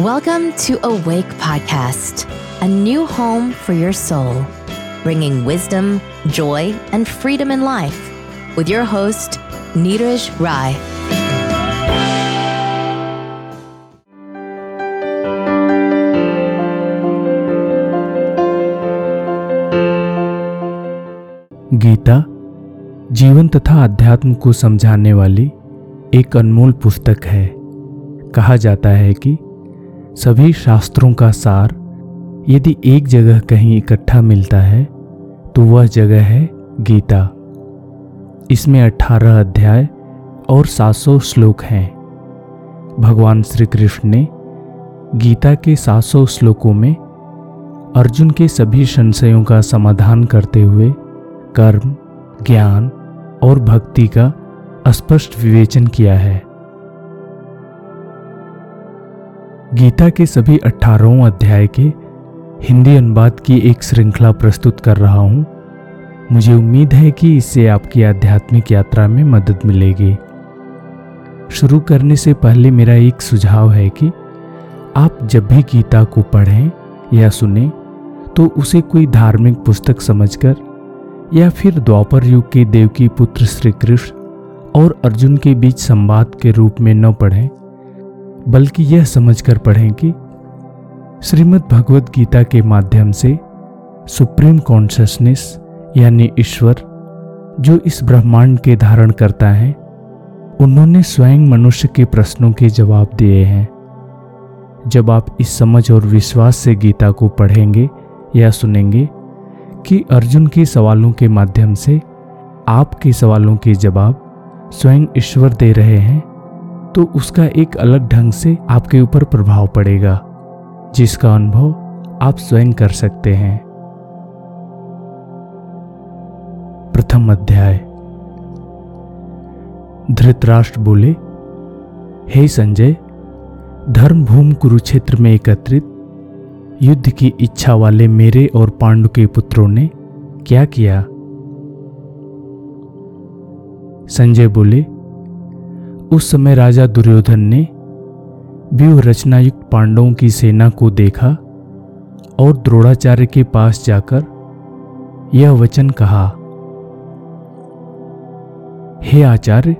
Welcome to Awake Podcast, a new home for your soul, bringing wisdom, joy, and freedom in life with your host, Neeraj Rai. Gita जीवन तथा अध्यात्म को समझाने वाली एक अनमोल पुस्तक है कहा जाता है कि सभी शास्त्रों का सार, यदि एक जगह कहीं इकट्ठा मिलता है तो वह जगह है गीता। इसमें अठारह अध्याय और सात सौ श्लोक हैं। भगवान श्री कृष्ण ने गीता के सात सौ श्लोकों में अर्जुन के सभी संशयों का समाधान करते हुए कर्म, ज्ञान और भक्ति का स्पष्ट विवेचन किया है। गीता के सभी अठारहों अध्याय के हिंदी अनुवाद की एक श्रृंखला प्रस्तुत कर रहा हूँ। मुझे उम्मीद है कि इससे आपकी आध्यात्मिक यात्रा में मदद मिलेगी। शुरू करने से पहले मेरा एक सुझाव है कि आप जब भी गीता को पढ़ें या सुने तो उसे कोई धार्मिक पुस्तक समझकर या फिर द्वापर युग के देवकी पुत्र श्री कृष्ण और अर्जुन के बीच संवाद के रूप में न पढ़ें। बल्कि यह समझकर पढ़ें कि श्रीमद् भगवत गीता के माध्यम से सुप्रीम कॉन्शियसनेस यानी ईश्वर, जो इस ब्रह्मांड के धारण करता है, उन्होंने स्वयं मनुष्य के प्रश्नों के जवाब दिए हैं। जब आप इस समझ और विश्वास से गीता को पढ़ेंगे या सुनेंगे कि अर्जुन के सवालों के माध्यम से आपके सवालों के जवाब स्वयं ईश्वर दे रहे हैं तो उसका एक अलग ढंग से आपके ऊपर प्रभाव पड़ेगा, जिसका अनुभव आप स्वयं कर सकते हैं। प्रथम अध्याय। धृतराष्ट्र बोले, हे संजय, धर्मभूम कुरुक्षेत्र में एकत्रित युद्ध की इच्छा वाले मेरे और पांडु के पुत्रों ने क्या किया? संजय बोले उस समय राजा दुर्योधन ने व्यूह रचनायुक्त पांडवों की सेना को देखा और द्रोणाचार्य के पास जाकर यह वचन कहा, हे आचार्य,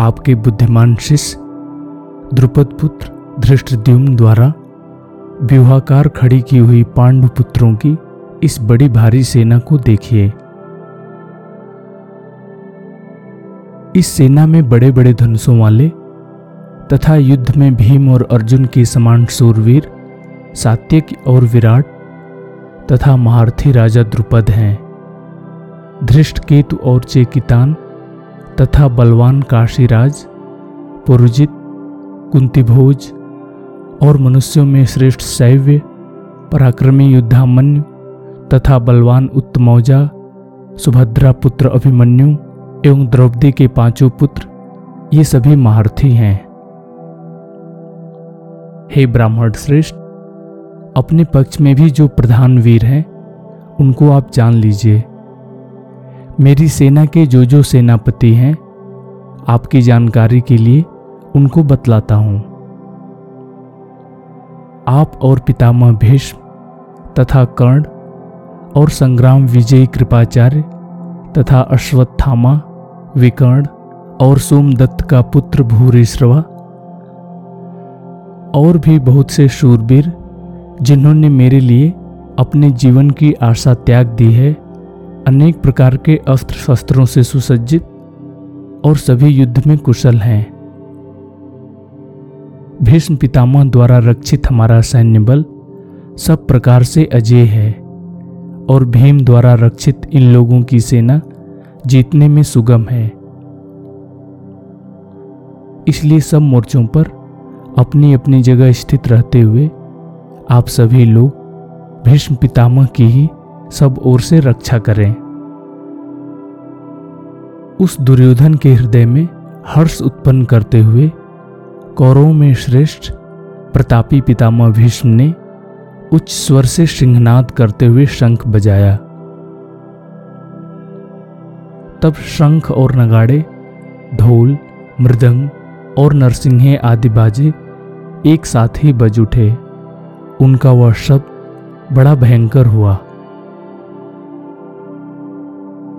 आपके बुद्धिमान शिष्य द्रुपद पुत्र धृष्टद्युम्न द्वारा व्यूहाकार खड़ी की हुई पांडु पुत्रों की इस बड़ी भारी सेना को देखिए। इस सेना में बड़े बड़े धनुषों वाले तथा युद्ध में भीम और अर्जुन के समान सूरवीर सात्यक और विराट तथा महारथी राजा द्रुपद हैं। धृष्ट केतु और चेकितान तथा बलवान काशीराज पुरुजित कुंतीभोज और मनुष्यों में श्रेष्ठ शैव्य पराक्रमी युद्धामन्यु तथा बलवान उत्तमौजा, सुभद्रा पुत्र अभिमन्यु एवं द्रौपदी के पाँचों पुत्र, ये सभी महारथी हैं। हे ब्राह्मण श्रेष्ठ, अपने पक्ष में भी जो प्रधान वीर हैं, उनको आप जान लीजिए। मेरी सेना के जो जो सेनापति हैं, आपकी जानकारी के लिए उनको बतलाता हूँ। आप और पितामह भीष्म तथा कर्ण और संग्राम विजयी कृपाचार्य तथा अश्वत्थामा विकर्ण और सोमदत्त का पुत्र भूरिश्रवा। और भी बहुत से शूरवीर जिन्होंने मेरे लिए अपने जीवन की आशा त्याग दी है, अनेक प्रकार के अस्त्र शस्त्रों से सुसज्जित और सभी युद्ध में कुशल हैं। भीष्म पितामह द्वारा रक्षित हमारा सैन्य बल सब प्रकार से अजय है और भीम द्वारा रक्षित इन लोगों की सेना जीतने में सुगम है। इसलिए सब मोर्चों पर अपनी अपनी जगह स्थित रहते हुए आप सभी लोग भीष्म पितामह की ही सब ओर से रक्षा करें। उस दुर्योधन के हृदय में हर्ष उत्पन्न करते हुए कौरवों में श्रेष्ठ प्रतापी पितामह भीष्म ने उच्च स्वर से सिंहनाद करते हुए शंख बजाया। तब शंख और नगाड़े, ढोल, मृदंग और नरसिंह आदि बाजे एक साथ ही बज उठे। उनका वह शब्द बड़ा भयंकर हुआ।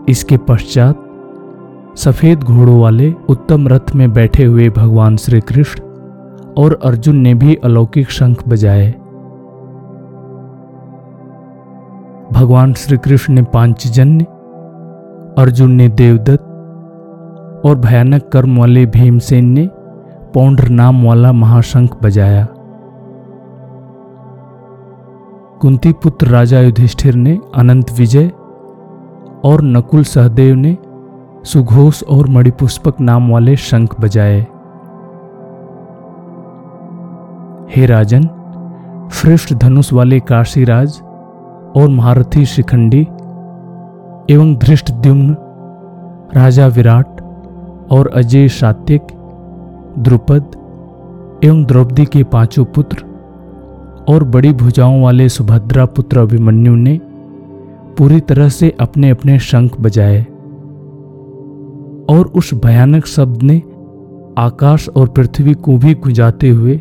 इसके पश्चात सफ़ेद घोड़ों वाले उत्तम रथ में बैठे हुए भगवान श्री कृष्ण और अर्जुन ने भी अलौकिक शंख बजाए। भगवान श्री कृष्ण ने पांचजन्य अर्जुन ने देवदत्त और भयानक कर्म वाले भीमसेन ने पौंड्र नाम वाला महाशंख बजाया। कुंती पुत्र राजा युधिष्ठिर ने अनंत विजय और नकुल सहदेव ने सुघोष और मणिपुष्पक नाम वाले शंख बजाए। हे राजन, श्रेष्ठ धनुष वाले काशीराज और महारथी शिखंडी एवं धृष्ट द्युम्न, राजा विराट और अजय सात्विक द्रुपद एवं द्रौपदी के पाँचों पुत्र और बड़ी भुजाओं वाले सुभद्रा पुत्र अभिमन्यु ने पूरी तरह से अपने अपने शंख बजाए और उस भयानक शब्द ने आकाश और पृथ्वी को भी गुंजाते हुए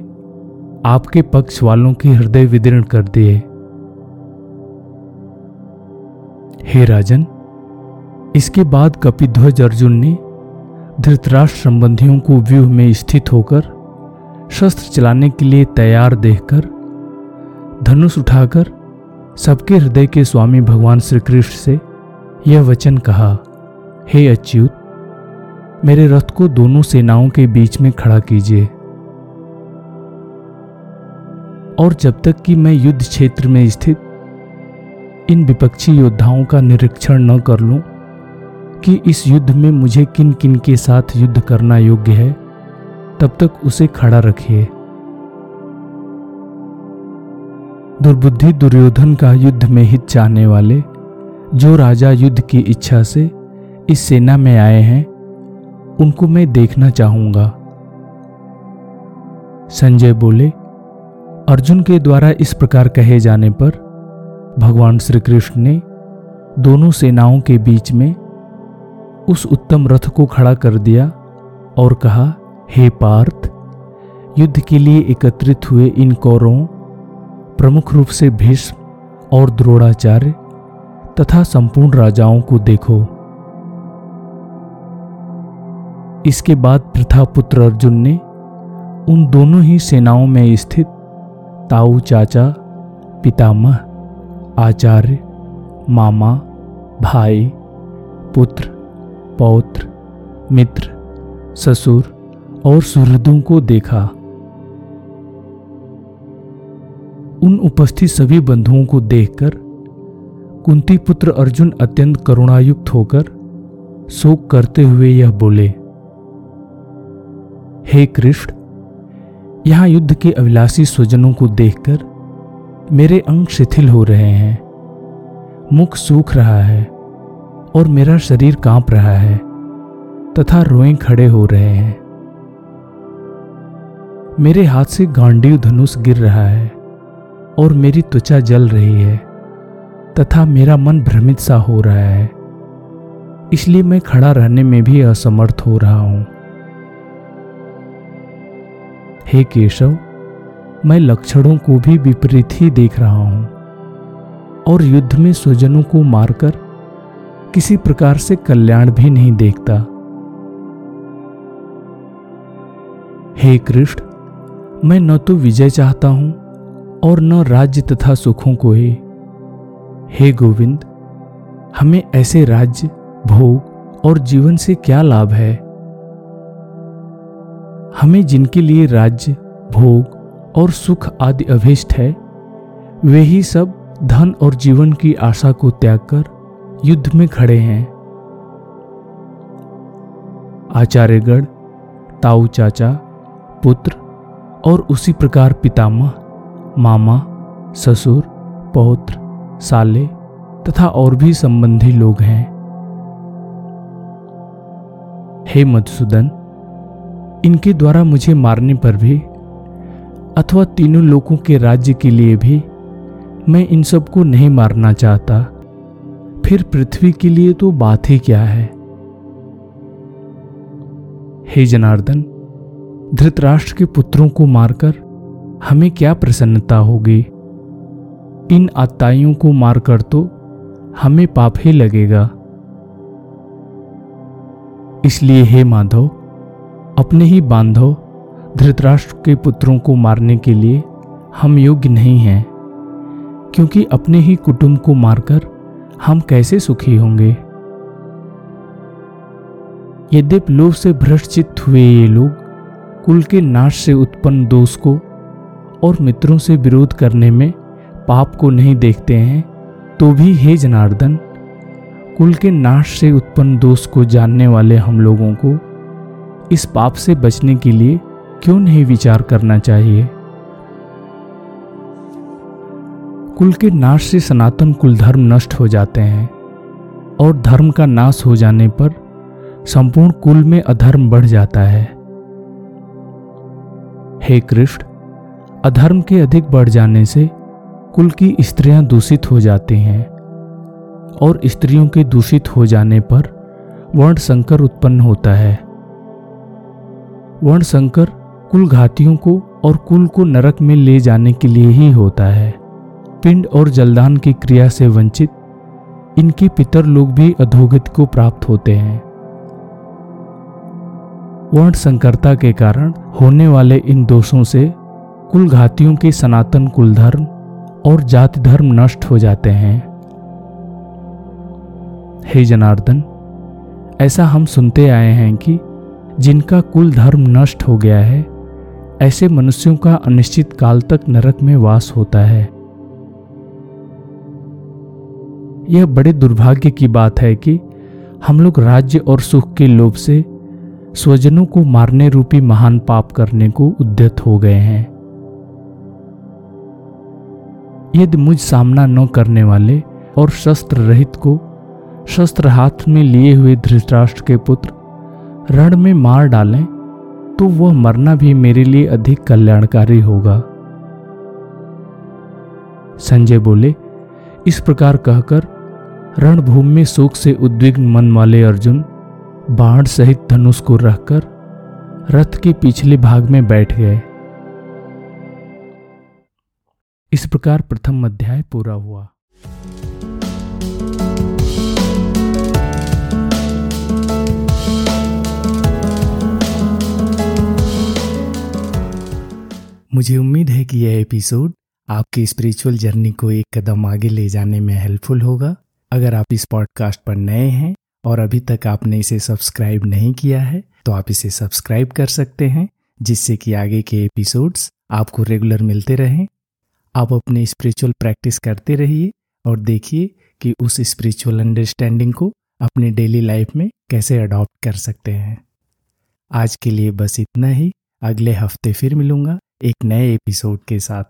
आपके पक्ष वालों की हृदय विदीर्ण कर दिए। हे राजन, इसके बाद कपिध्वज अर्जुन ने धृतराष्ट्र संबंधियों को व्यूह में स्थित होकर शस्त्र चलाने के लिए तैयार देखकर, धनुष उठाकर सबके हृदय के स्वामी भगवान श्री कृष्ण से यह वचन कहा, हे अच्युत, मेरे रथ को दोनों सेनाओं के बीच में खड़ा कीजिए। और जब तक कि मैं युद्ध क्षेत्र में स्थित इन विपक्षी योद्धाओं का निरीक्षण न कर लूँ कि इस युद्ध में मुझे किन किन के साथ युद्ध करना योग्य है, तब तक उसे खड़ा रखिए। दुर्बुद्धि दुर्योधन का युद्ध में हित चाहने वाले, जो राजा युद्ध की इच्छा से इस सेना में आए हैं, उनको मैं देखना चाहूँगा। संजय बोले, अर्जुन के द्वारा इस प्रकार कहे जाने पर भगवान श्री कृष्ण ने दोनों सेनाओं के बीच में उस उत्तम रथ को खड़ा कर दिया और कहा, हे पार्थ, युद्ध के लिए एकत्रित हुए इन कौरवों, प्रमुख रूप से भीष्म और द्रोणाचार्य तथा संपूर्ण राजाओं को देखो। इसके बाद प्रथा पुत्र अर्जुन ने उन दोनों ही सेनाओं में स्थित ताऊ चाचा, पितामह आचार्य, मामा, भाई, पुत्र, पौत्र, मित्र, ससुर और सुहृदों को देखा। उन उपस्थित सभी बंधुओं को देखकर कुंती पुत्र अर्जुन अत्यंत करुणायुक्त होकर शोक करते हुए यह बोले, हे कृष्ण, यहाँ युद्ध के अभिलाषी स्वजनों को देखकर मेरे अंग शिथिल हो रहे हैं। मुख सूख रहा है और मेरा शरीर काँप रहा है तथा रोए खड़े हो रहे हैं। मेरे हाथ से गांडीव धनुष गिर रहा है और मेरी त्वचा जल रही है तथा मेरा मन भ्रमित सा हो रहा है। इसलिए मैं खड़ा रहने में भी असमर्थ हो रहा हूँ। हे केशव मैं लक्षणों को भी विपरीत ही देख रहा हूँ और युद्ध में स्वजनों को मारकर किसी प्रकार से कल्याण भी नहीं देखता। हे कृष्ण, मैं न तो विजय चाहता हूँ और न राज्य तथा सुखों को ही। हे गोविंद, हमें ऐसे राज्य, भोग और जीवन से क्या लाभ है? हमें जिनके लिए राज्य, भोग और सुख आदि अभिष्ट है, वे ही सब धन और जीवन की आशा को त्याग कर युद्ध में खड़े हैं। आचार्यगढ़ ताऊ चाचा, पुत्र और उसी प्रकार पितामह, मामा, ससुर, पौत्र, साले तथा और भी संबंधी लोग हैं। हे मधुसूदन, इनके द्वारा मुझे मारने पर भी अथवा तीनों लोगों के राज्य के लिए भी मैं इन सबको नहीं मारना चाहता। फिर पृथ्वी के लिए तो बात ही क्या है? हे जनार्दन, धृतराष्ट्र के पुत्रों को मारकर हमें क्या प्रसन्नता होगी? इन आताइयों को मारकर तो हमें पाप ही लगेगा। इसलिए हे माधव, अपने ही बांधव धृतराष्ट्र के पुत्रों को मारने के लिए हम योग्य नहीं हैं, क्योंकि अपने ही कुटुंब को मारकर हम कैसे सुखी होंगे? यद्यप लोभ से भ्रष्टचित हुए ये लोग, कुल के नाश से उत्पन्न दोष को और मित्रों से विरोध करने में पाप को नहीं देखते हैं तो भी हे जनार्दन, कुल के नाश से उत्पन्न दोष को जानने वाले हम लोगों को इस पाप से बचने के लिए क्यों नहीं विचार करना चाहिए? कुल के नाश से सनातन कुल धर्म नष्ट हो जाते हैं और धर्म का नाश हो जाने पर संपूर्ण कुल में अधर्म बढ़ जाता है। हे कृष्ण, अधर्म के अधिक बढ़ जाने से कुल की स्त्रियाँ दूषित हो जाती हैं और स्त्रियों के दूषित हो जाने पर वर्ण संकर उत्पन्न होता है। वर्ण संकर कुल घातियों को और कुल को नरक में ले जाने के लिए ही होता है। पिंड और जलदान की क्रिया से वंचित, इनके पितर लोग भी अधोगत को प्राप्त होते हैं। वर्ण संकरता के कारण होने वाले इन दोषों से कुल घातियों के सनातन कुल धर्म और जाति धर्म नष्ट हो जाते हैं। हे जनार्दन, ऐसा हम सुनते आए हैं कि जिनका कुल धर्म नष्ट हो गया है ऐसे मनुष्यों का अनिश्चित काल तक नरक में वास होता है। यह बड़े दुर्भाग्य की बात है कि हम लोग राज्य और सुख के लोभ से स्वजनों को मारने रूपी महान पाप करने को उद्यत हो गए हैं। यदि मुझ सामना न करने वाले और शस्त्र रहित को शस्त्र हाथ में लिए हुए धृतराष्ट्र के पुत्र रण में मार डालें तो वह मरना भी मेरे लिए अधिक कल्याणकारी होगा। संजय बोले, इस प्रकार कहकर रणभूमि में शोक से उद्विग्न मन वाले अर्जुन बाण सहित धनुष को रखकर रथ के पिछले भाग में बैठ गए। इस प्रकार प्रथम अध्याय पूरा हुआ। मुझे उम्मीद है कि यह एपिसोड आपकी स्पिरिचुअल जर्नी को एक कदम आगे ले जाने में हेल्पफुल होगा। अगर आप इस पॉडकास्ट पर नए हैं और अभी तक आपने इसे सब्सक्राइब नहीं किया है तो आप इसे सब्सक्राइब कर सकते हैं, जिससे कि आगे के एपिसोड्स आपको रेगुलर मिलते रहें। आप अपनी स्पिरिचुअल प्रैक्टिस करते रहिए और देखिए कि उस स्पिरिचुअल अंडरस्टैंडिंग को अपने डेली लाइफ में कैसे अडॉप्ट कर सकते हैं। आज के लिए बस इतना ही। अगले हफ़्ते फिर मिलूँगा। एक नए एपिसोड के साथ।